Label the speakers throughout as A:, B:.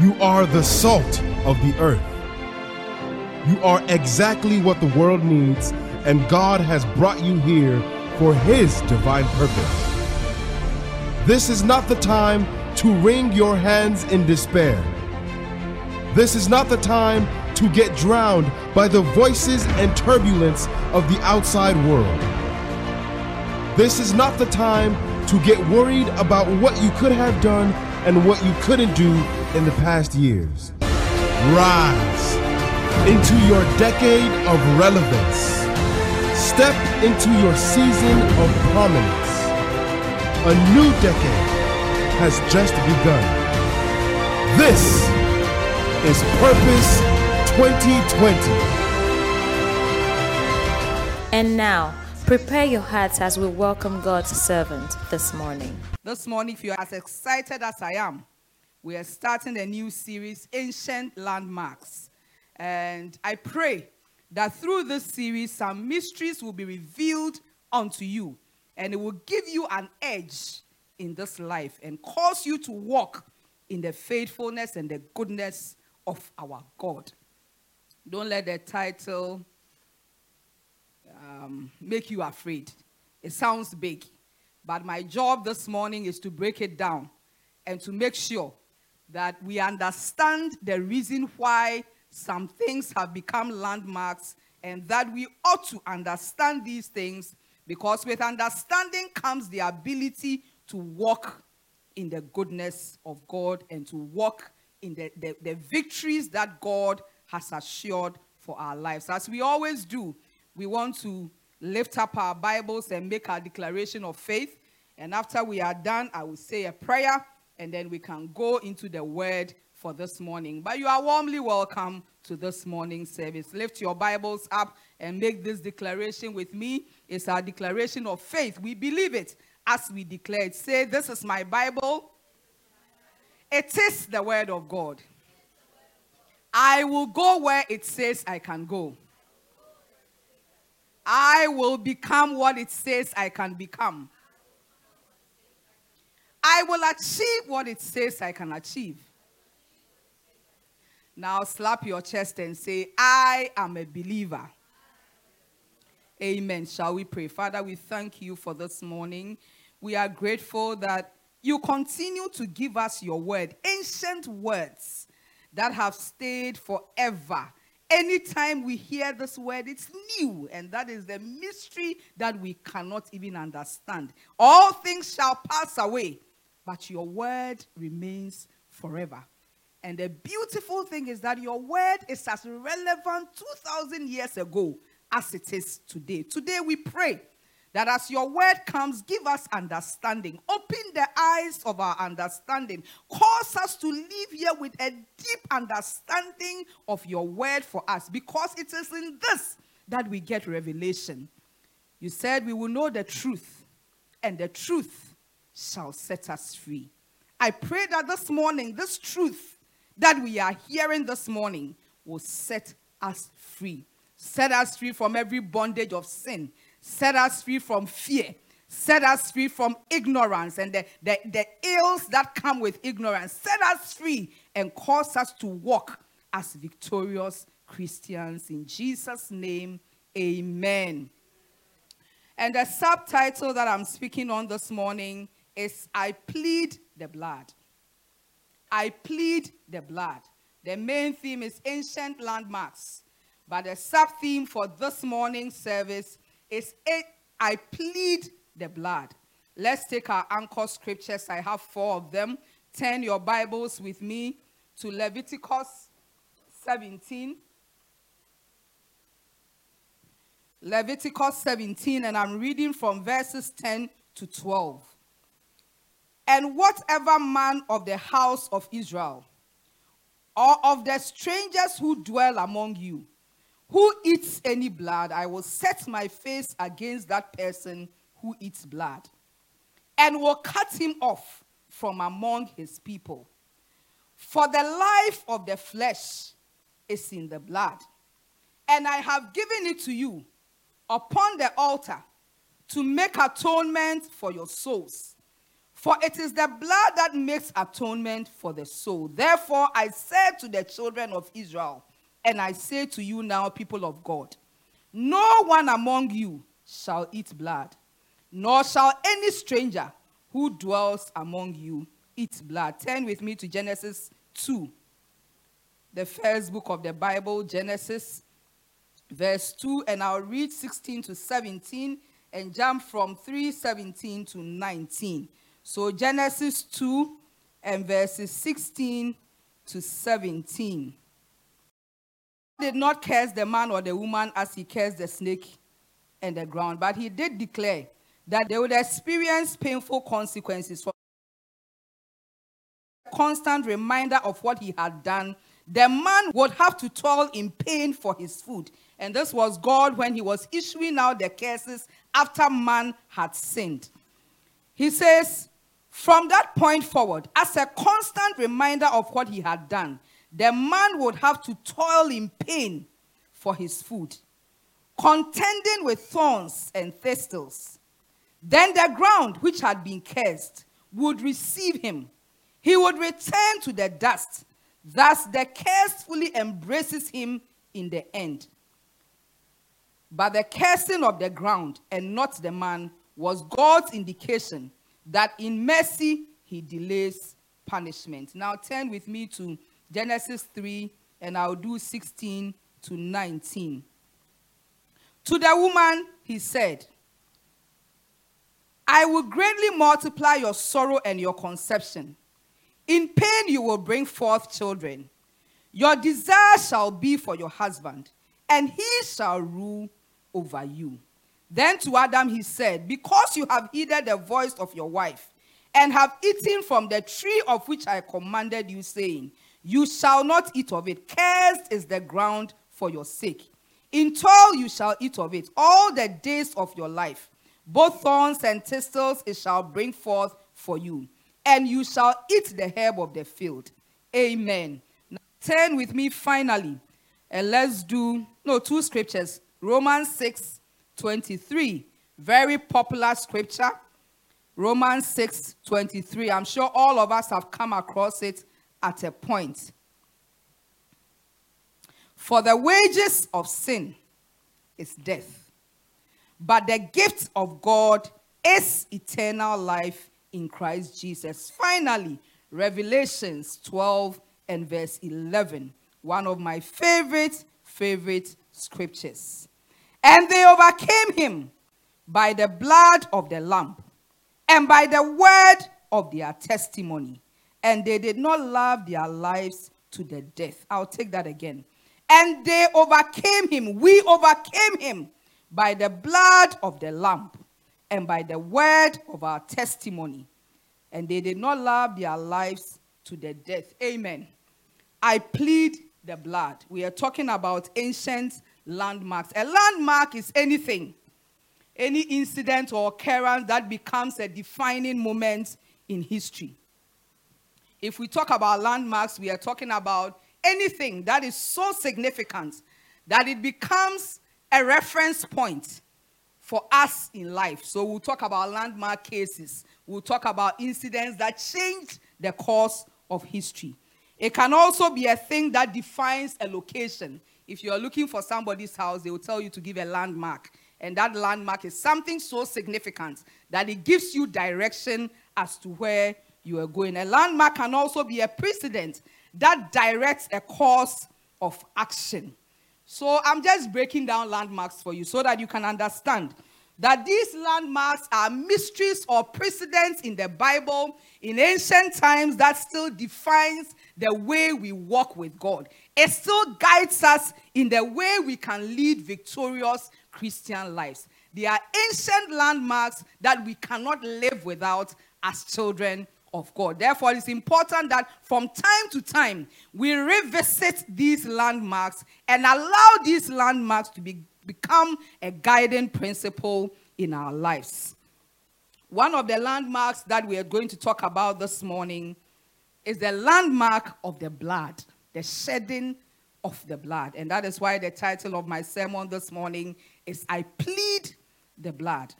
A: You are the salt of the earth. You are exactly what the world needs, and God has brought you here for His divine purpose. This is not the time to wring your hands in despair. This is not the time to get drowned by the voices and turbulence of the outside world. This is not the time to get worried about what you could have done and what you couldn't do in the past years. Rise into your decade of relevance. Step into your season of prominence. A new decade has just begun. This is Purpose 2020.
B: And now, prepare your hearts as we welcome God's servant this morning.
C: This morning, if you're as excited as I am, we are starting a new series, Ancient Landmarks. And I pray that through this series, some mysteries will be revealed unto you, and it will give you an edge in this life and cause you to walk in the faithfulness and the goodness of our God. Don't let the title um, make you afraid. It sounds big, but my job this morning is to break it down and to make sure that we understand the reason why some things have become landmarks and that we ought to understand these things because with understanding comes the ability to walk in the goodness of God and to walk in the, the, the victories that God has assured for our lives. As we always do, we want to lift up our Bibles and make our declaration of faith. And after we are done, I will say a prayer and then we can go into the word for this morning. But you are warmly welcome to this morning service. Lift your Bibles up and make this declaration with me. It's our declaration of faith. We believe it as we declare it. Say, This is my Bible. It is the word of God. I will go where it says I can go. I will become what it says I can become. I will achieve what it says I can achieve. Now slap your chest and say, I am a believer. Amen. Shall we pray? Father, we thank you for this morning. We are grateful that you continue to give us your word, ancient words that have stayed forever. Anytime we hear this word, it's new, and that is the mystery that we cannot even understand. All things shall pass away, but your word remains forever. And the beautiful thing is that your word is as relevant 2,000 years ago as it is today. Today we pray that as your word comes, give us understanding. Open the eyes of our understanding. Cause us to live here with a deep understanding of your word for us because it is in this that we get revelation. You said we will know the truth, and the truth shall set us free. I pray that this morning, this truth that we are hearing this morning will set us free. Set us free from every bondage of sin. Set us free from fear. Set us free from ignorance and the, the, the ills that come with ignorance. Set us free and cause us to walk as victorious Christians. In Jesus' name, amen. And the subtitle that I'm speaking on this morning is I Plead the Blood. I plead the blood. The main theme is ancient landmarks, but the sub theme for this morning's service is eh, I plead the blood. Let's take our anchor scriptures. I have four of them. Turn your Bibles with me to Leviticus 17. Leviticus 17, and I'm reading from verses 10 to 12. And whatever man of the house of Israel, or of the strangers who dwell among you, who eats any blood, I will set my face against that person who eats blood, and will cut him off from among his people. For the life of the flesh is in the blood, and I have given it to you upon the altar to make atonement for your souls. For it is the blood that makes atonement for the soul. Therefore, I said to the children of Israel, and I say to you now, people of God, no one among you shall eat blood, nor shall any stranger who dwells among you eat blood. Turn with me to Genesis 2, the first book of the Bible, Genesis, verse 2, and I'll read 16 to 17 and jump from 317 to 19. So Genesis 2 and verses 16 to 17. Did not curse the man or the woman as he cursed the snake and the ground, but he did declare that they would experience painful consequences for constant reminder of what he had done. The man would have to toil in pain for his food. And this was God when he was issuing out the curses after man had sinned. He says, from that point forward, as a constant reminder of what he had done, the man would have to toil in pain for his food, contending with thorns and thistles. Then the ground which had been cursed would receive him. He would return to the dust. Thus, the curse fully embraces him in the end. But the cursing of the ground and not the man was God's indication that in mercy he delays punishment. Now turn with me to Genesis 3, and I'll do 16 to 19. To the woman, he said, I will greatly multiply your sorrow and your conception. In pain you will bring forth children. Your desire shall be for your husband, and he shall rule over you. Then to Adam he said, Because you have heeded the voice of your wife, and have eaten from the tree of which I commanded you, saying, You shall not eat of it. Cursed is the ground for your sake. In toil you shall eat of it all the days of your life. Both thorns and thistles it shall bring forth for you, and you shall eat the herb of the field. Amen. Now, turn with me finally, and let's do no two scriptures Romans 6 23. Very popular scripture. Romans 6 23. I'm sure all of us have come across it at a point. For the wages of sin is death, but the gift of God is eternal life in Christ Jesus. Finally, Revelations 12 and verse 11. One of my favorite, favorite scriptures. And they overcame him by the blood of the Lamb and by the word of their testimony. And they did not love their lives to the death. I'll take that again. And they overcame him. We overcame him by the blood of the Lamb and by the word of our testimony. And they did not love their lives to the death. Amen. I plead the blood. We are talking about ancient landmarks. A landmark is anything, any incident or occurrence that becomes a defining moment in history. If we talk about landmarks, we are talking about anything that is so significant that it becomes a reference point for us in life. So we'll talk about landmark cases. We'll talk about incidents that changed the course of history. It can also be a thing that defines a location. If you're looking for somebody's house, they will tell you to give a landmark. And that landmark is something so significant that it gives you direction as to where you are going. A landmark can also be a precedent that directs a course of action. So I'm just breaking down landmarks for you so that you can understand that these landmarks are mysteries or precedents in the Bible in ancient times that still defines the way we walk with God. It still guides us in the way we can lead victorious Christian lives. They are ancient landmarks that we cannot live without as children of God. Therefore, it's important that from time to time we revisit these landmarks and allow these landmarks to be, become a guiding principle in our lives. One of the landmarks that we are going to talk about this morning is the landmark of the blood, the shedding of the blood. And that is why the title of my sermon this morning is I Plead the Blood.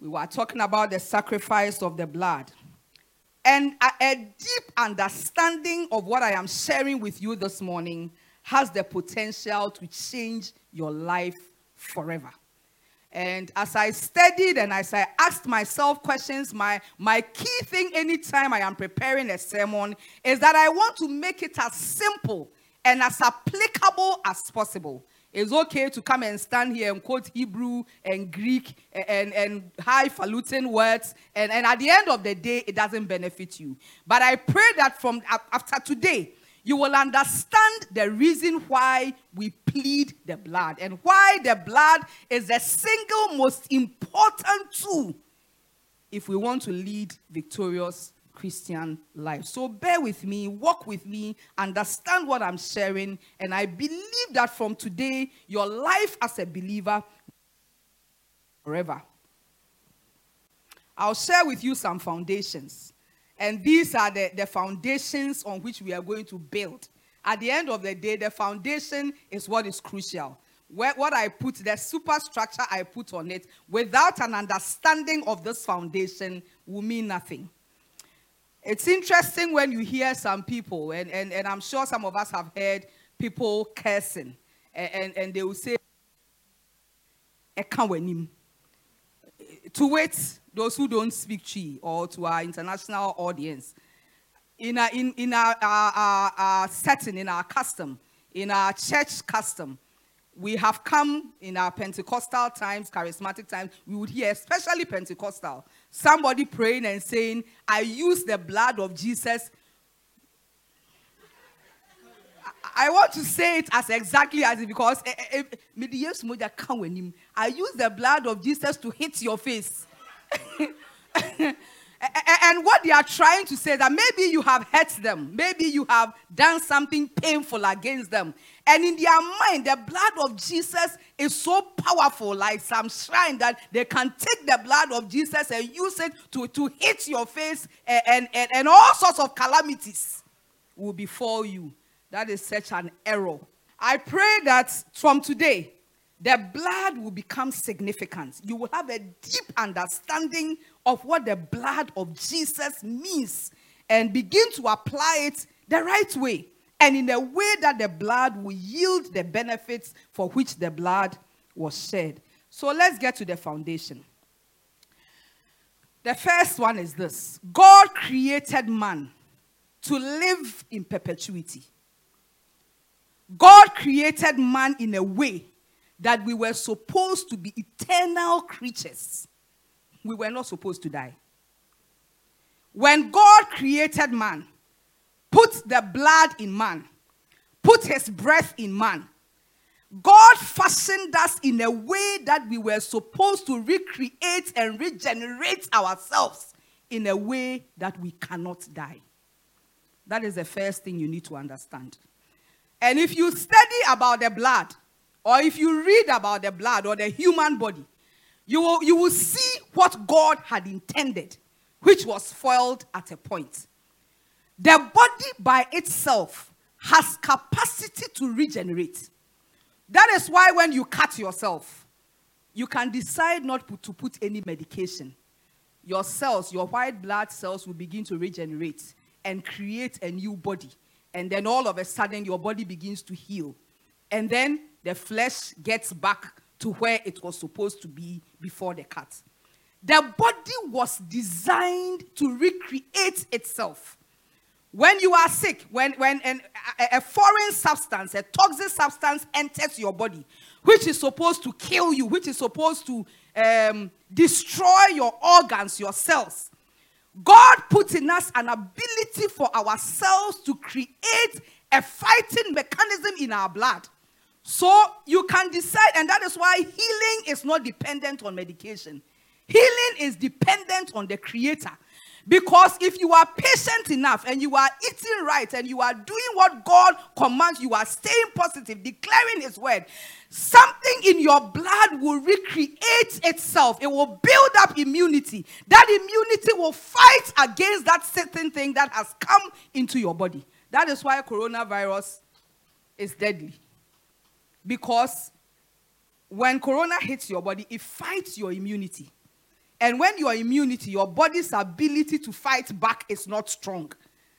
C: We were talking about the sacrifice of the blood. And a, a deep understanding of what I am sharing with you this morning has the potential to change your life forever. And as I studied and as I asked myself questions, my, my key thing anytime I am preparing a sermon is that I want to make it as simple and as applicable as possible. It's okay to come and stand here and quote Hebrew and Greek and, and highfalutin words, and, and at the end of the day, it doesn't benefit you. But I pray that from after today, you will understand the reason why we plead the blood and why the blood is the single most important tool if we want to lead victorious Christian life. So bear with me, walk with me, understand what I'm sharing, and I believe that from today, your life as a believer forever. I'll share with you some foundations. And these are the, the foundations on which we are going to build. At the end of the day, the foundation is what is crucial. Where, what I put, the superstructure I put on it, without an understanding of this foundation, will mean nothing. It's interesting when you hear some people, and, and, and I'm sure some of us have heard people cursing, and, and, and they will say, to wait, those who don't speak Twi or to our international audience, in our, in, in our, our, our, our setting, in our custom, in our church custom, we have come in our Pentecostal times, charismatic times, we would hear, especially Pentecostal, somebody praying and saying, I use the blood of Jesus. I want to say it as exactly as it because eh, eh, eh, I use the blood of Jesus to hit your face. and what they are trying to say that maybe you have hurt them, maybe you have done something painful against them. And in their mind, the blood of Jesus is so powerful, like some shrine, that they can take the blood of Jesus and use it to, to hit your face, and, and, and all sorts of calamities will befall you. That is such an error. I pray that from today, the blood will become significant. You will have a deep understanding of what the blood of Jesus means and begin to apply it the right way and in a way that the blood will yield the benefits for which the blood was shed. So let's get to the foundation. The first one is this God created man to live in perpetuity. God created man in a way that we were supposed to be eternal creatures. We were not supposed to die. When God created man, put the blood in man, put his breath in man, God fashioned us in a way that we were supposed to recreate and regenerate ourselves in a way that we cannot die. That is the first thing you need to understand. And if you study about the blood, or if you read about the blood or the human body, you will, you will see what God had intended, which was foiled at a point. The body by itself has capacity to regenerate. That is why when you cut yourself, you can decide not to put any medication. Your cells, your white blood cells will begin to regenerate and create a new body. And then all of a sudden, your body begins to heal. And then the flesh gets back to where it was supposed to be before the cut. The body was designed to recreate itself. When you are sick, when, when an, a, a foreign substance, a toxic substance enters your body, which is supposed to kill you, which is supposed to um, destroy your organs, your cells, God put in us an ability for ourselves to create a fighting mechanism in our blood so you can decide, and that is why healing is not dependent on medication. Healing is dependent on the Creator. Because if you are patient enough and you are eating right and you are doing what God commands, you are staying positive, declaring His word, something in your blood will recreate itself. It will build up immunity. That immunity will fight against that certain thing that has come into your body. That is why coronavirus is deadly. Because when corona hits your body, it fights your immunity. And when your immunity, your body's ability to fight back is not strong,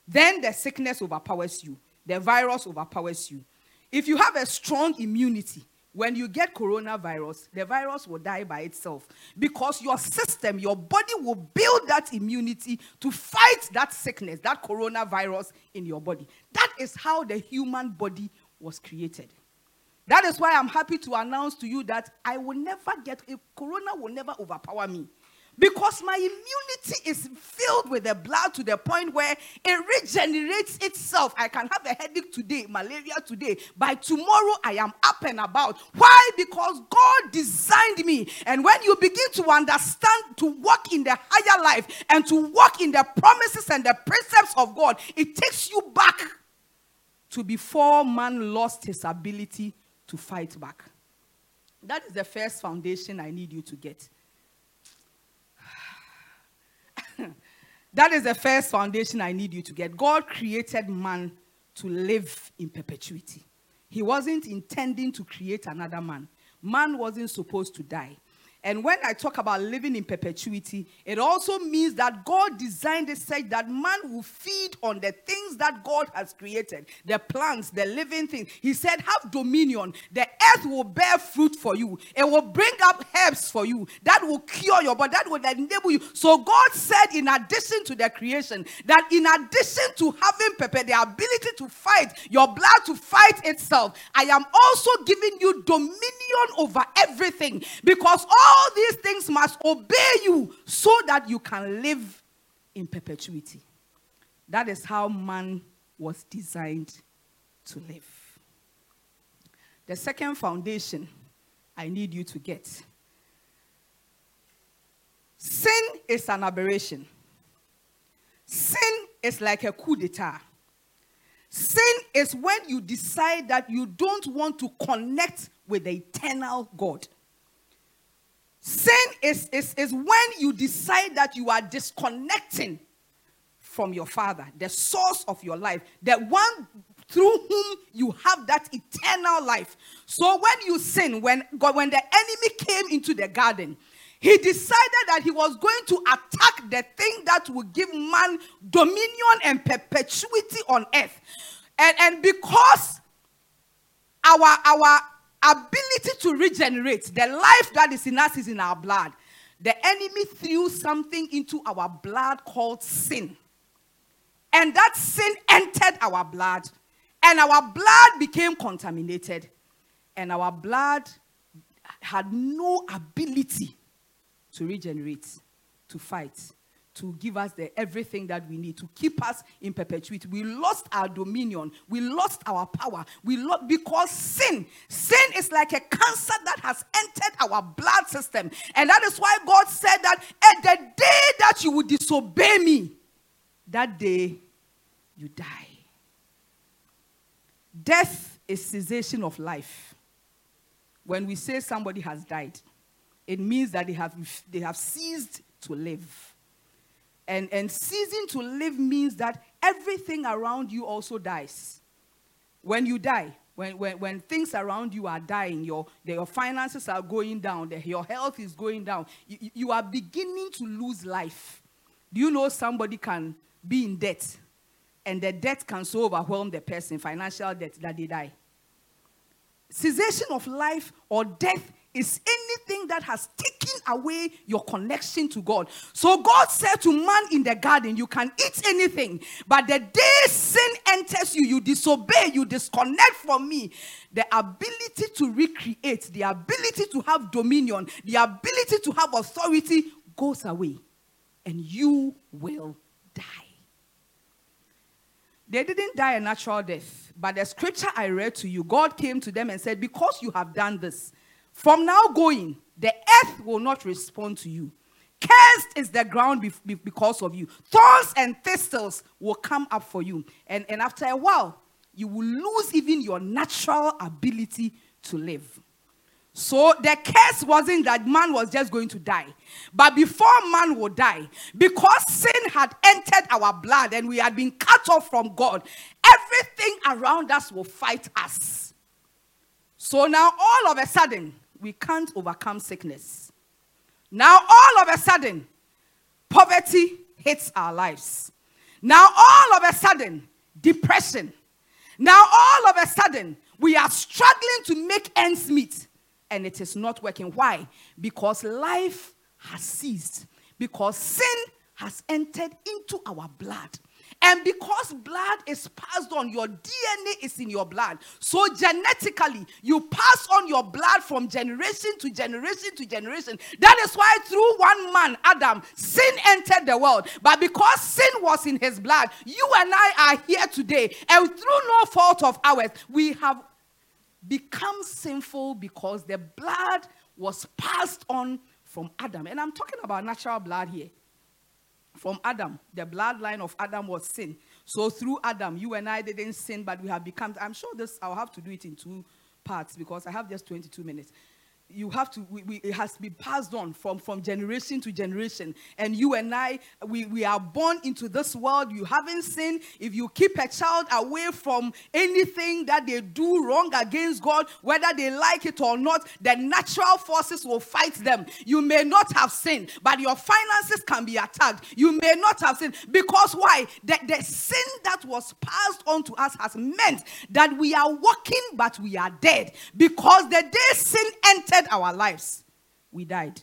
C: then the sickness overpowers you, the virus overpowers you. If you have a strong immunity, when you get coronavirus, the virus will die by itself because your system, your body will build that immunity to fight that sickness, that coronavirus in your body. That is how the human body was created. That is why I'm happy to announce to you that I will never get, a corona will never overpower me. Because my immunity is filled with the blood to the point where it regenerates itself. I can have a headache today, malaria today. By tomorrow, I am up and about. Why? Because God designed me. And when you begin to understand to walk in the higher life and to walk in the promises and the precepts of God, it takes you back to before man lost his ability to fight back. That is the first foundation I need you to get. That is the first foundation I need you to get. God created man to live in perpetuity. He wasn't intending to create another man. Man wasn't supposed to die. And when I talk about living in perpetuity, it also means that God designed it such that man will feed on the things that God has created the plants, the living things. He said, Have dominion. The earth will bear fruit for you, it will bring up herbs for you that will cure your body, that will enable you. So God said, in addition to the creation, that in addition to having pepper, the ability to fight, your blood to fight itself, I am also giving you dominion over everything because all all these things must obey you so that you can live in perpetuity. That is how man was designed to live. The second foundation I need you to get sin is an aberration. Sin is like a coup d'etat. Sin is when you decide that you don't want to connect with the eternal God. Sin is, is, is when you decide that you are disconnecting from your Father, the source of your life, the one through whom you have that eternal life. So when you sin, when God, when the enemy came into the garden, he decided that he was going to attack the thing that would give man dominion and perpetuity on earth. And, and because our, our ability to regenerate, the life that is in us is in our blood. The enemy threw something into our blood called sin. And that sin entered our blood, and our blood became contaminated, and our blood had no ability to regenerate, to fight to give us the everything that we need to keep us in perpetuity. We lost our dominion. We lost our power. We lost because sin, sin is like a cancer that has entered our blood system, and that is why God said that at the day that you will disobey me, that day you die. Death is cessation of life. When we say somebody has died, it means that they have, they have ceased to live. And, and ceasing to live means that everything around you also dies. When you die, when, when, when things around you are dying, your, your finances are going down, your health is going down, you, you are beginning to lose life. Do you know somebody can be in debt and the debt can so overwhelm the person, financial debt, that they die? Cessation of life or death is anything that has taken away your connection to God. So God said to man in the garden, You can eat anything, but the day sin enters you, you disobey, you disconnect from me. The ability to recreate, the ability to have dominion, the ability to have authority goes away, and you will die. They didn't die a natural death, but the scripture I read to you, God came to them and said, Because you have done this, from now going, the earth will not respond to you. Cursed is the ground because of you. Thorns and thistles will come up for you. And, and after a while, you will lose even your natural ability to live. So the curse wasn't that man was just going to die. But before man would die, because sin had entered our blood and we had been cut off from God, everything around us will fight us. So now all of a sudden, we can't overcome sickness. Now, all of a sudden, poverty hits our lives. Now, all of a sudden, depression. Now, all of a sudden, we are struggling to make ends meet and it is not working. Why? Because life has ceased, because sin has entered into our blood. And because blood is passed on, your DNA is in your blood. So genetically, you pass on your blood from generation to generation to generation. That is why through one man, Adam, sin entered the world. But because sin was in his blood, you and I are here today. And through no fault of ours, we have become sinful because the blood was passed on from Adam. And I'm talking about natural blood here from Adam. The bloodline of Adam was sin. So through Adam, you and I didn't sin, but we have become. I'm sure this, I'll have to do it in two parts because I have just 22 minutes you have to we, we, it has to be passed on from from generation to generation. And you and i we, we are born into this world. You haven't sinned. If you keep a child away from anything that they do wrong against god whether they like it or not the natural forces will fight them. You may not have sinned but your finances can be attacked. You may not have sinned. Because why? The, the sin that was passed on to us has meant that we are walking but we are dead. Because the day sin entered our lives, we died.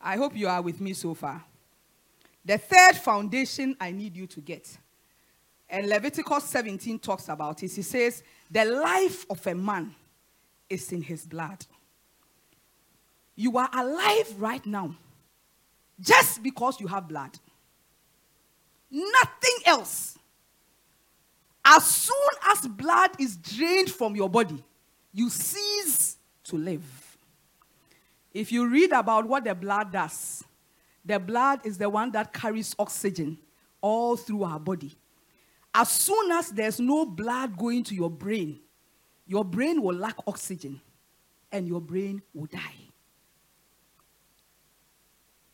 C: I hope you are with me so far. The third foundation I need you to get, and Leviticus 17 talks about it. He says, The life of a man is in his blood. You are alive right now just because you have blood. Nothing else. As soon as blood is drained from your body, you cease to live. If you read about what the blood does, the blood is the one that carries oxygen all through our body. As soon as there's no blood going to your brain, your brain will lack oxygen and your brain will die.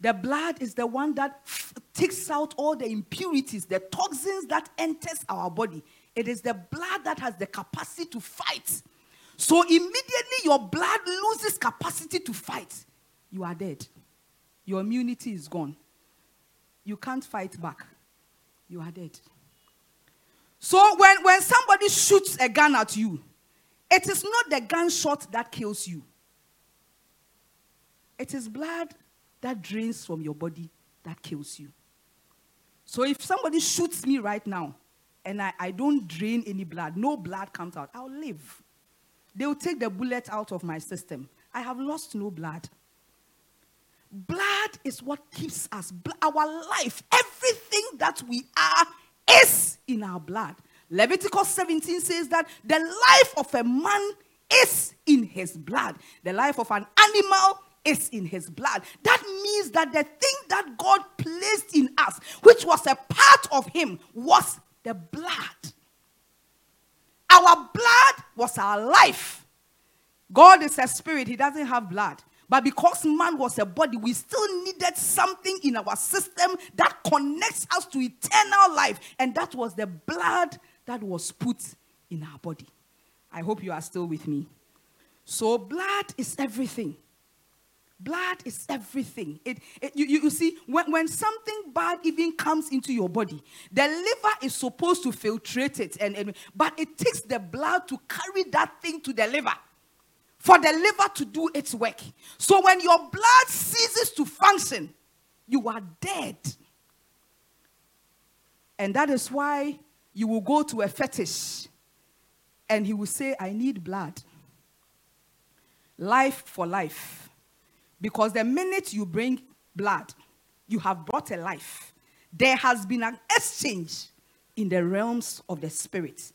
C: The blood is the one that f- takes out all the impurities, the toxins that enters our body. It is the blood that has the capacity to fight so immediately your blood loses capacity to fight, you are dead. Your immunity is gone. You can't fight back. You are dead. So when, when somebody shoots a gun at you, it is not the gunshot that kills you. It is blood that drains from your body that kills you. So if somebody shoots me right now and I, I don't drain any blood, no blood comes out, I'll live. They will take the bullet out of my system. I have lost no blood. Blood is what keeps us. Our life, everything that we are, is in our blood. Leviticus 17 says that the life of a man is in his blood, the life of an animal is in his blood. That means that the thing that God placed in us, which was a part of him, was the blood. Our blood was our life. God is a spirit, He doesn't have blood. But because man was a body, we still needed something in our system that connects us to eternal life. And that was the blood that was put in our body. I hope you are still with me. So, blood is everything. Blood is everything. It, it you, you, see, when, when something bad even comes into your body, the liver is supposed to filtrate it, and, and, but it takes the blood to carry that thing to the liver for the liver to do its work. So when your blood ceases to function, you are dead. And that is why you will go to a fetish and he will say, I need blood. Life for life. Because the minute you bring blood, you have brought a life. There has been an exchange in the realms of the spirit.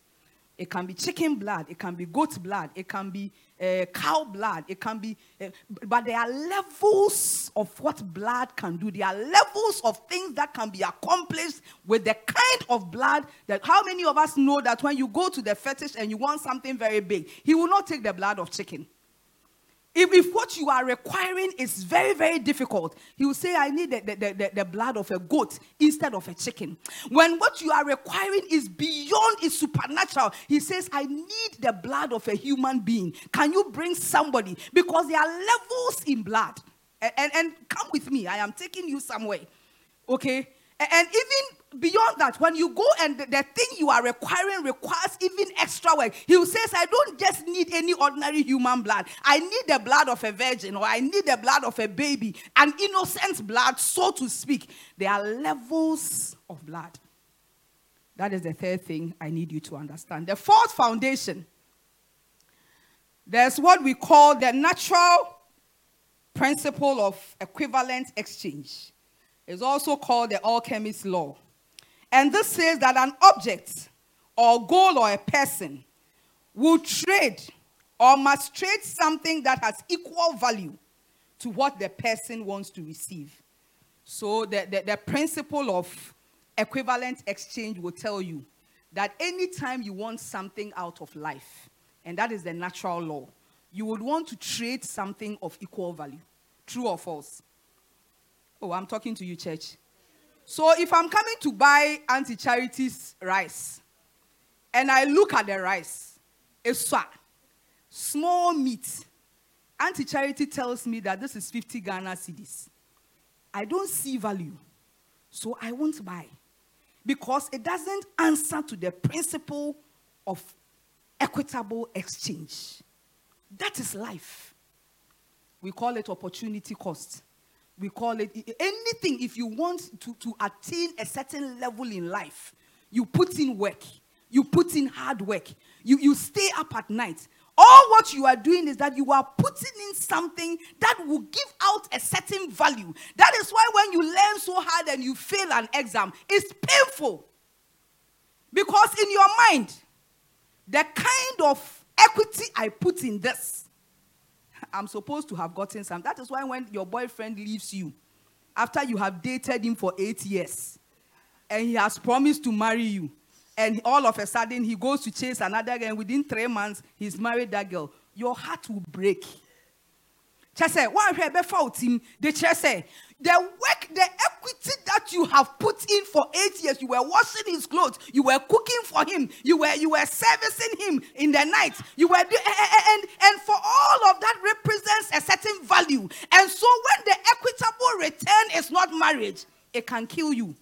C: It can be chicken blood, it can be goat blood, it can be uh, cow blood, it can be, uh, but there are levels of what blood can do. There are levels of things that can be accomplished with the kind of blood that. How many of us know that when you go to the fetish and you want something very big, he will not take the blood of chicken. If, if what you are requiring is very, very difficult, he will say, I need the, the, the, the blood of a goat instead of a chicken. When what you are requiring is beyond is supernatural, he says, I need the blood of a human being. Can you bring somebody? Because there are levels in blood. And, and, and come with me, I am taking you somewhere. Okay? And, and even beyond that, when you go and the, the, thing you are requiring requires even extra work, he says, I don't just need any ordinary human blood. I need the blood of a virgin, or I need the blood of a baby, an innocent blood, so to speak. There are levels of blood. That is the third thing I need you to understand. The fourth foundation there's what we call the natural principle of equivalent exchange. It's also called the alchemist's law. And this says that an object or goal or a person will trade or must trade something that has equal value to what the person wants to receive. So the, the, the principle of equivalent exchange will tell you that anytime you want something out of life, and that is the natural law, you would want to trade something of equal value. True or false? Oh, I'm talking to you, church. So if I'm coming to buy Auntie Charity's rice, and I look at the rice, it's small meat. Auntie Charity tells me that this is 50 Ghana cedis. I don't see value, so I won't buy because it doesn't answer to the principle of equitable exchange. That is life. We call it opportunity cost we call it anything if you want to, to attain a certain level in life you put in work. You put in hard work. You, you stay up at night. All what you are doing is that you are putting in something that will give out a certain value. That is why when you learn so hard and you fail an exam it's painful. Because in your mind the kind of equity i put in this I'm supposed to have gotten some. That is why when your boyfriend leaves you, after you have dated him for eight years, and he has promised to marry you, and all of a sudden he goes to chase another girl, and within three months he's married that girl, your heart will break. Chese, one here team, the chese, the work, the equity that you have put in for eight years, you were washing his clothes, you were cooking for him, you were you were servicing him in the night, you were eh, eh, eh, and and for all of that represents a certain value. And so when the equitable return is not marriage, it can kill you.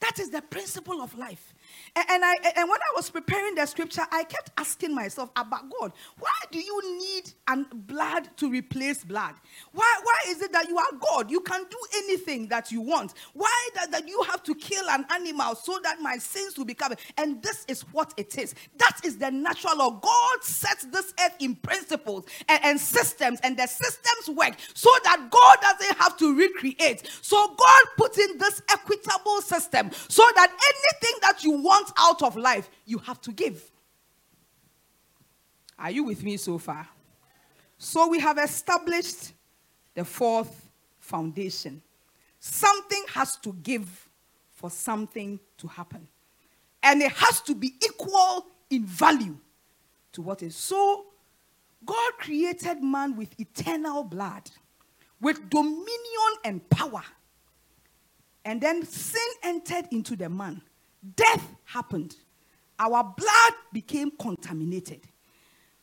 C: That is the principle of life. And, I, and when I was preparing the scripture, I kept asking myself about God, why do you need an blood to replace blood? Why, why is it that you are God? You can do anything that you want. Why that, that you have to kill an animal so that my sins will be covered? And this is what it is. That is the natural law. God sets this earth in principles and, and systems, and the systems work so that God doesn't have to recreate. So God put in this equitable system so that anything that you want want out of life, you have to give. Are you with me so far? So we have established the fourth foundation. Something has to give for something to happen. And it has to be equal in value to what is. So God created man with eternal blood, with dominion and power. And then sin entered into the man death happened. Our blood became contaminated.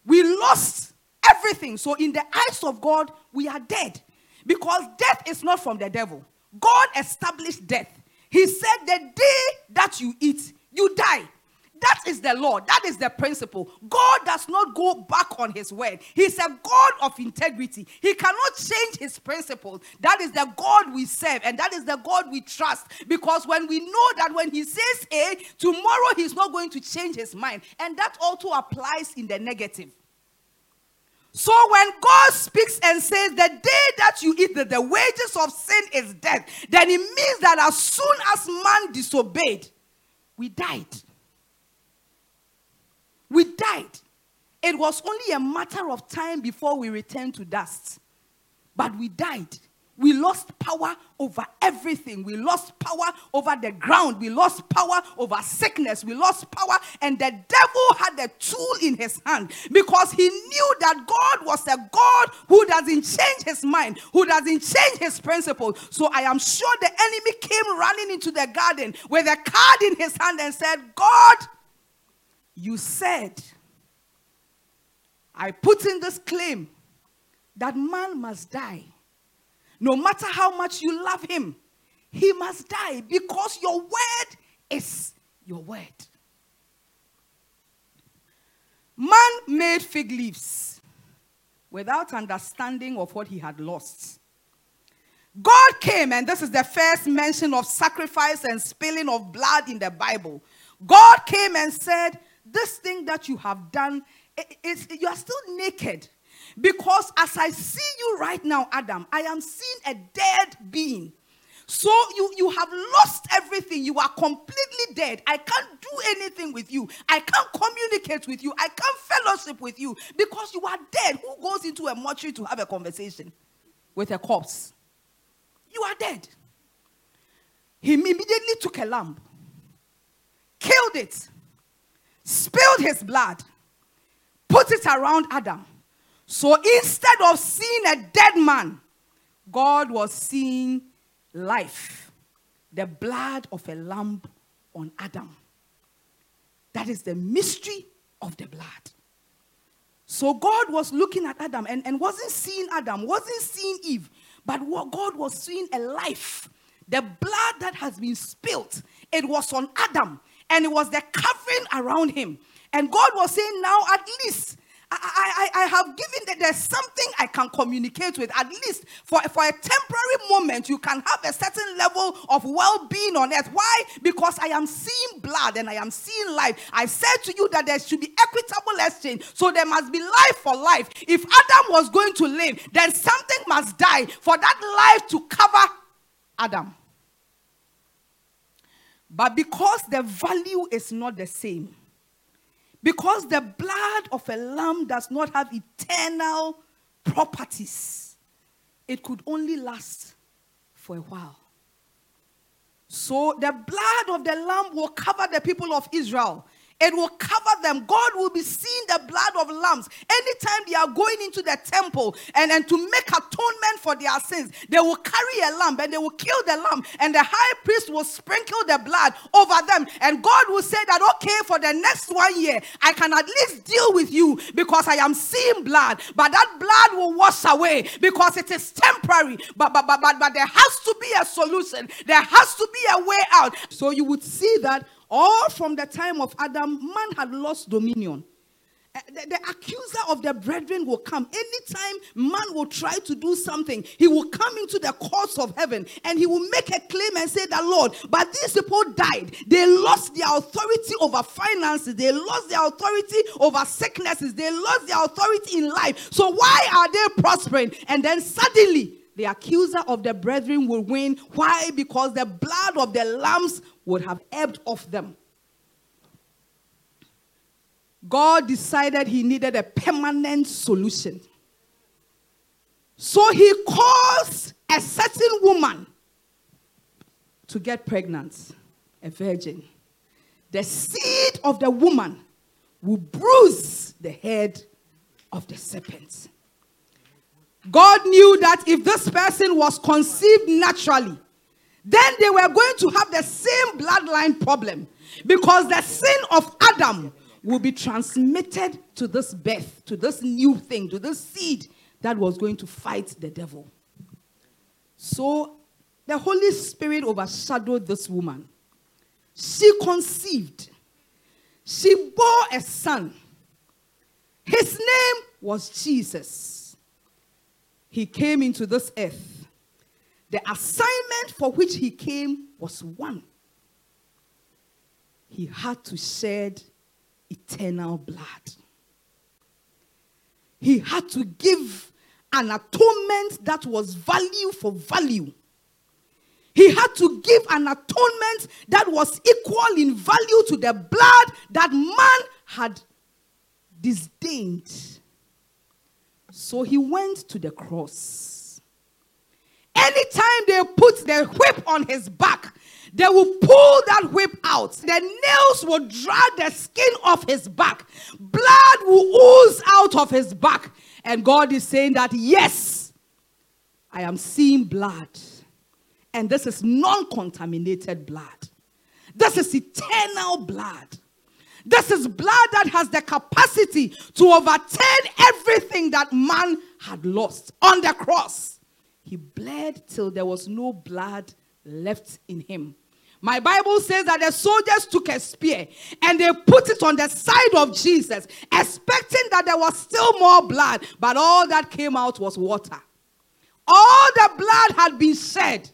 C: We lost everything. So, in the eyes of God, we are dead. Because death is not from the devil. God established death. He said, The day that you eat, you die. That is the law. That is the principle. God does not go back on his word. He's a God of integrity. He cannot change his principles. That is the God we serve and that is the God we trust. Because when we know that when he says A, tomorrow he's not going to change his mind. And that also applies in the negative. So when God speaks and says, The day that you eat the, the wages of sin is death, then it means that as soon as man disobeyed, we died. We died. It was only a matter of time before we returned to dust. But we died. We lost power over everything. We lost power over the ground. We lost power over sickness. We lost power. And the devil had a tool in his hand because he knew that God was a God who doesn't change his mind, who doesn't change his principles. So I am sure the enemy came running into the garden with a card in his hand and said, God, you said, I put in this claim that man must die no matter how much you love him, he must die because your word is your word. Man made fig leaves without understanding of what he had lost. God came, and this is the first mention of sacrifice and spilling of blood in the Bible. God came and said, This thing that you have done, is, you are still naked. Because as I see you right now, Adam, I am seeing a dead being. So you, you have lost everything. You are completely dead. I can't do anything with you. I can't communicate with you. I can't fellowship with you because you are dead. Who goes into a mortuary to have a conversation with a corpse? You are dead. He immediately took a lamb, killed it, spilled his blood, put it around Adam, so instead of seeing a dead man, God was seeing life, the blood of a lamb on Adam. That is the mystery of the blood. So God was looking at Adam and, and wasn't seeing Adam, wasn't seeing Eve, but what God was seeing a life. The blood that has been spilt, it was on Adam and it was the covering around him. And God was saying, now at least I, I, I have given that there's something I can communicate with. At least for, for a temporary moment, you can have a certain level of well being on earth. Why? Because I am seeing blood and I am seeing life. I said to you that there should be equitable exchange. So there must be life for life. If Adam was going to live, then something must die for that life to cover Adam. But because the value is not the same, because the blood of a lamb does not have eternal properties, it could only last for a while. So the blood of the lamb will cover the people of Israel it will cover them. God will be seeing the blood of lambs anytime they are going into the temple and, and to make atonement for their sins. They will carry a lamb and they will kill the lamb, and the high priest will sprinkle the blood over them. And God will say that, okay, for the next one year, I can at least deal with you because I am seeing blood, but that blood will wash away because it is temporary. But, but, but, but, but there has to be a solution, there has to be a way out. So you would see that all from the time of Adam, man had lost dominion. Uh, the, the, accuser of the brethren will come. Anytime man will try to do something, he will come into the courts of heaven and he will make a claim and say that, Lord, but these people died. They lost their authority over finances, they lost their authority over sicknesses, they lost their authority in life. So why are they prospering? And then suddenly, the accuser of the brethren will win. Why? Because the blood of the lambs would have ebbed off them. God decided he needed a permanent solution. So he calls a certain woman to get pregnant, a virgin. The seed of the woman will bruise the head of the serpent. God knew that if this person was conceived naturally, then they were going to have the same bloodline problem because the sin of Adam will be transmitted to this birth, to this new thing, to this seed that was going to fight the devil. So the Holy Spirit overshadowed this woman. She conceived, she bore a son. His name was Jesus. He came into this earth the assignment for which he came was one. He had to shed eternal blood. He had to give an atonement that was value for value. He had to give an atonement that was equal in value to the blood that man had disdained. So he went to the cross Anytime they put the whip on his back, they will pull that whip out. The nails will drag the skin off his back. Blood will ooze out of his back. And God is saying that, yes, I am seeing blood. And this is non contaminated blood. This is eternal blood. This is blood that has the capacity to overturn everything that man had lost on the cross. He bled till there was no blood left in him. My Bible says that the soldiers took a spear and they put it on the side of Jesus, expecting that there was still more blood, but all that came out was water. All the blood had been shed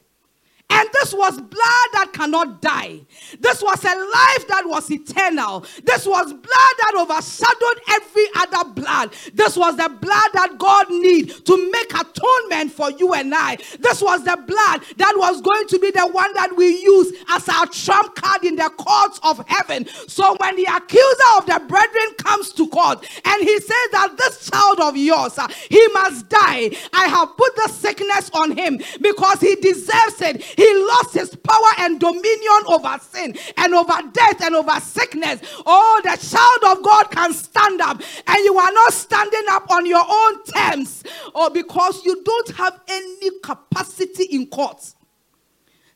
C: and this was blood that cannot die. This was a life that was eternal. This was blood that overshadowed every other blood. This was the blood that God needed to make atonement for you and I. This was the blood that was going to be the one that we use as our trump card in the courts of heaven. So when the accuser of the brethren comes to court and he says that this child of yours, uh, he must die, I have put the sickness on him because he deserves it. He lost his power and dominion over sin and over death and over sickness. Oh, the child of God can stand up, and you are not standing up on your own terms or oh, because you don't have any capacity in court.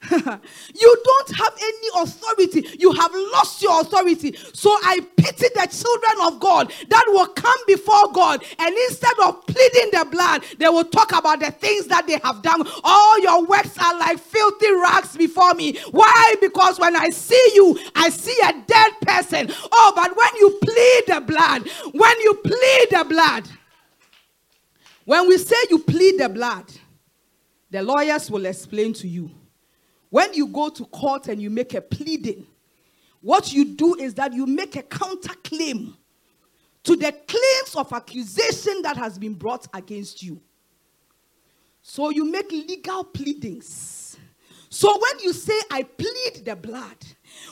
C: you don't have any authority. You have lost your authority. So I pity the children of God that will come before God and instead of pleading the blood, they will talk about the things that they have done. All your works are like filthy rags before me. Why? Because when I see you, I see a dead person. Oh, but when you plead the blood, when you plead the blood, when we say you plead the blood, the lawyers will explain to you when you go to court and you make a pleading, what you do is that you make a counterclaim to the claims of accusation that has been brought against you. So you make legal pleadings. So when you say, I plead the blood,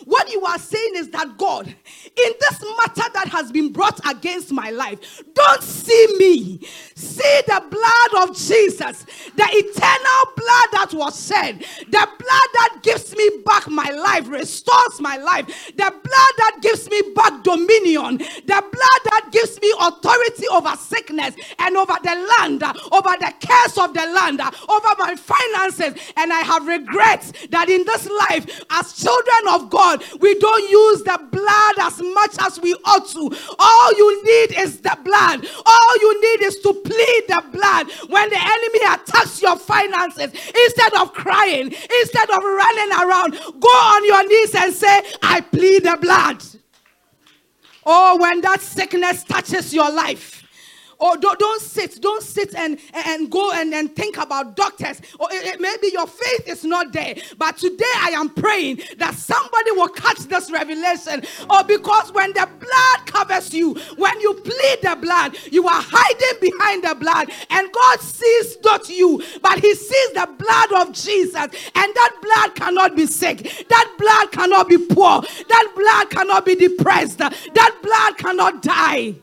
C: what you are saying is that God, in this matter that has been brought against my life, don't see me. See the blood of Jesus, the eternal blood that was shed, the blood that gives me back my life, restores my life, the blood that gives me back dominion, the blood that gives me authority over sickness and over the land, over the cares of the land, over my finances. And I have regrets that in this life, as children of God, God, we don't use the blood as much as we ought to. All you need is the blood. All you need is to plead the blood. When the enemy attacks your finances, instead of crying, instead of running around, go on your knees and say, I plead the blood. Oh, when that sickness touches your life or don't, don't sit, don't sit and, and go and, and think about doctors. Or it, it, maybe your faith is not there. But today I am praying that somebody will catch this revelation. Or because when the blood covers you, when you plead the blood, you are hiding behind the blood. And God sees not you, but He sees the blood of Jesus. And that blood cannot be sick. That blood cannot be poor. That blood cannot be depressed. That blood cannot die.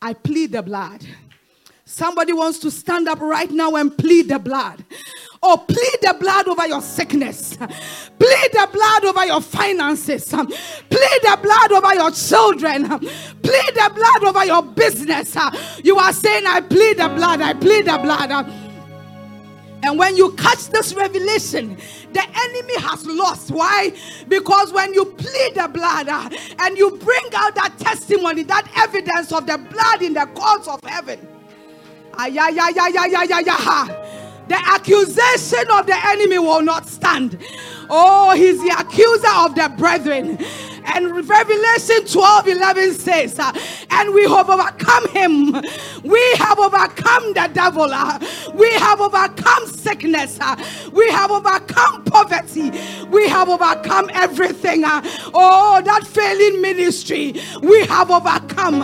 C: I plead the blood. Somebody wants to stand up right now and plead the blood. Or plead the blood over your sickness. Plead the blood over your finances. Plead the blood over your children. Plead the blood over your business. You are saying, I plead the blood. I plead the blood. And when you catch this revelation, the enemy has lost. Why? Because when you plead the blood uh, and you bring out that testimony, that evidence of the blood in the courts of heaven, the accusation of the enemy will not stand. Oh, he's the accuser of the brethren. And Revelation 12 11 says, uh, And we have overcome him. We have overcome the devil. Uh, we have overcome sickness. Uh, we have overcome poverty. We have overcome everything. Oh, that failing ministry. We have overcome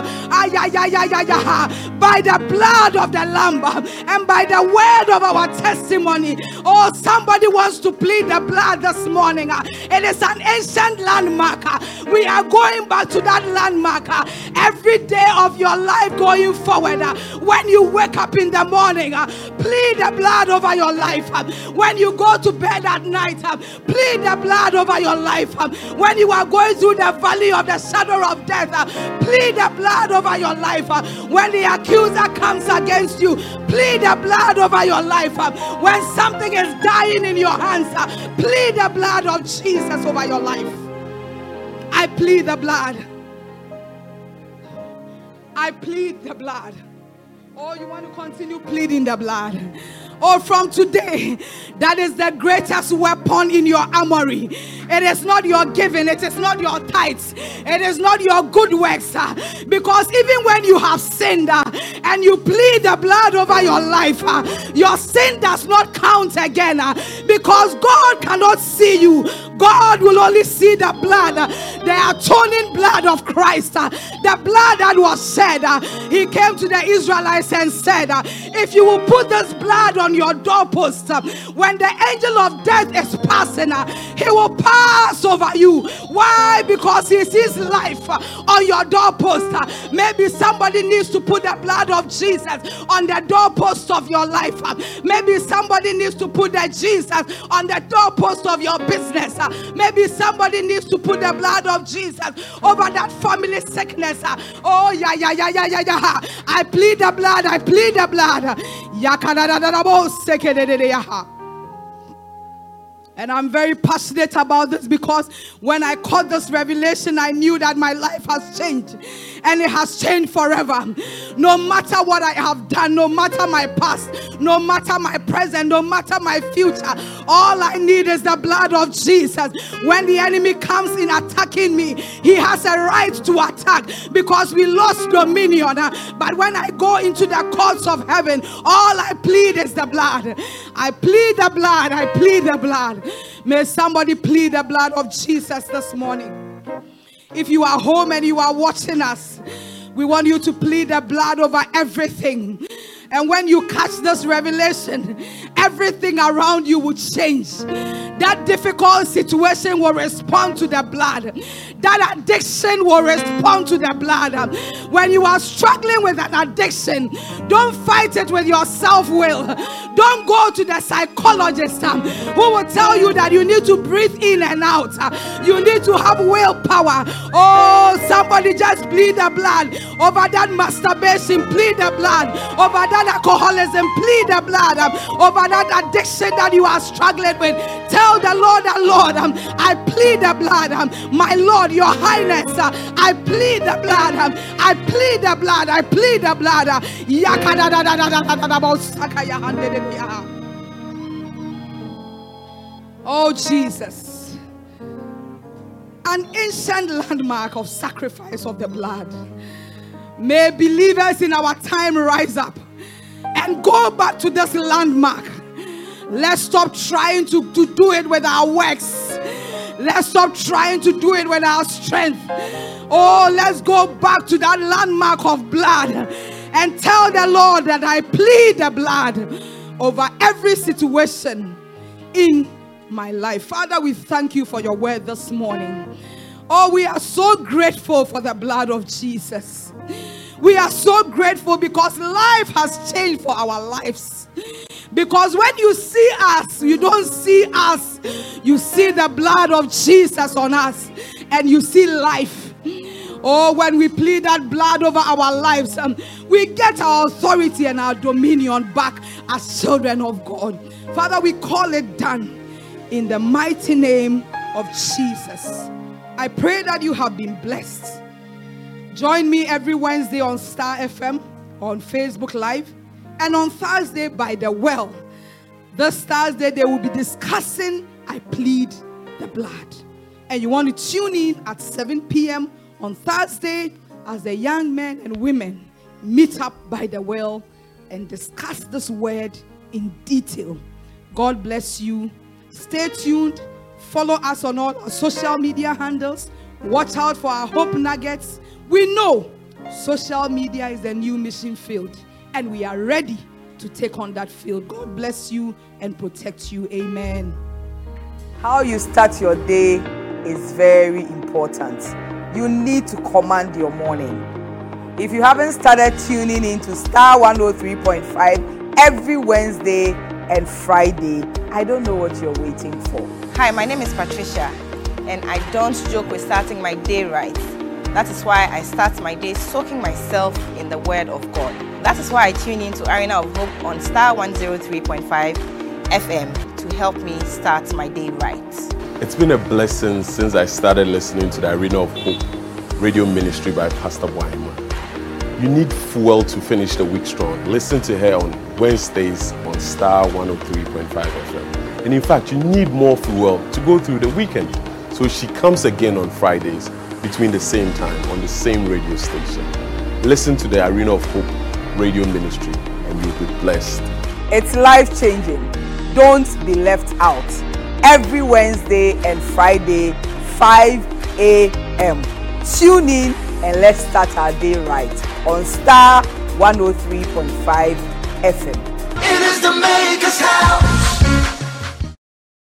C: by the blood of the Lamb and by the word of our testimony. Oh, somebody wants to plead the blood this morning. It is an ancient landmark. We are going back to that landmark uh, every day of your life going forward. Uh, when you wake up in the morning, uh, plead the blood over your life. Uh, when you go to bed at night, uh, plead the blood over your life. Uh, when you are going through the valley of the shadow of death, plead the blood over your life. When the accuser comes against you, plead the blood over your life. When something is dying in your hands, plead the blood of Jesus over your life. I plead the blood. I plead the blood. Oh, you want to continue pleading the blood? Oh, from today, that is the greatest weapon in your armory. It is not your giving, it is not your tithes, it is not your good works. uh, because even when you have sinned uh, and you plead the blood over your life, uh, your sin does not count again uh, because God cannot see you. God will only see the blood, uh, the atoning blood of Christ, uh, the blood that was shed. he came to the Israelites and said, If you will put this blood on your doorpost, when the angel of death is passing, he will pass over you. Why? Because he sees life on your doorpost. maybe somebody needs to put the blood of Jesus on the doorpost of your life. maybe somebody needs to put the Jesus on the doorpost of your business. maybe somebody needs to put the blood of Jesus over that family sickness. oh, yeah, yeah, yeah, yeah, yeah, yeah. I plead the blood. I plead the blood. Yakadadadadabo sekedededeyaha. And I'm very passionate about this because when I caught this revelation, I knew that my life has changed and it has changed forever. No matter what I have done, no matter my past, no matter my present, no matter my future, all I need is the blood of Jesus. When the enemy comes in attacking me, he has a right to attack because we lost dominion. But when I go into the courts of heaven, all I plead is the blood. I plead the blood. I plead the blood. May somebody plead the blood of Jesus this morning. If you are home and you are watching us, we want you to plead the blood over everything. And when you catch this revelation, everything around you will change. That difficult situation will respond to the blood. That addiction will respond to the blood. When you are struggling with an addiction, don't fight it with your self will. Don't go to the psychologist um, who will tell you that you need to breathe in and out. You need to have willpower. Oh, somebody just bleed the blood over that masturbation. bleed the blood over that alcoholism. Plead the blood um, over that addiction that you are struggling with. Tell the Lord, the Lord, um, I plead the blood. um, my Lord, your highness, uh, I plead the blood. um, I plead the blood. I plead the blood. uh. Oh, Jesus. An ancient landmark of sacrifice of the blood. May believers in our time rise up and go back to this landmark. Let's stop trying to, to do it with our works. Let's stop trying to do it with our strength. Oh, let's go back to that landmark of blood and tell the Lord that I plead the blood over every situation in my life. Father, we thank you for your word this morning. Oh, we are so grateful for the blood of Jesus. We are so grateful because life has changed for our lives. Because when you see us, you don't see us, you see the blood of Jesus on us, and you see life. Oh, when we plead that blood over our lives, um, we get our authority and our dominion back as children of God. Father, we call it done in the mighty name of Jesus. I pray that you have been blessed. Join me every Wednesday on Star FM, on Facebook Live, and on Thursday by the well. This Thursday, they will be discussing I plead the blood. And you want to tune in at 7 p.m. on Thursday as the young men and women meet up by the well and discuss this word in detail. God bless you. Stay tuned. Follow us on all our social media handles. Watch out for our hope nuggets. We know social media is the new mission field, and we are ready to take on that field. God bless you and protect you. Amen.
D: How you start your day
C: is very important. You need to command your morning. If you haven't started tuning into Star 103.5 every Wednesday and Friday, I don't know what you're waiting for.
D: Hi, my name is Patricia, and I don't joke with starting my day right. That is why I start my day soaking myself in the Word of God. That is why I tune in to Arena of Hope on Star 103.5 FM to help me start my day right.
E: It's been a blessing since I started listening to the Arena of Hope radio ministry by Pastor Boima. You need fuel to finish the week strong. Listen to her on Wednesdays on Star 103.5 FM. And in fact, you need more fuel to go through the weekend. So she comes again on Fridays between the same time on the same radio station. Listen to the Arena of Hope radio ministry and you'll be blessed.
C: It's life changing. Don't be left out. Every Wednesday and Friday, 5 a.m. Tune in and let's start our day right on Star 103.5 FM.
F: It is the Maker's house.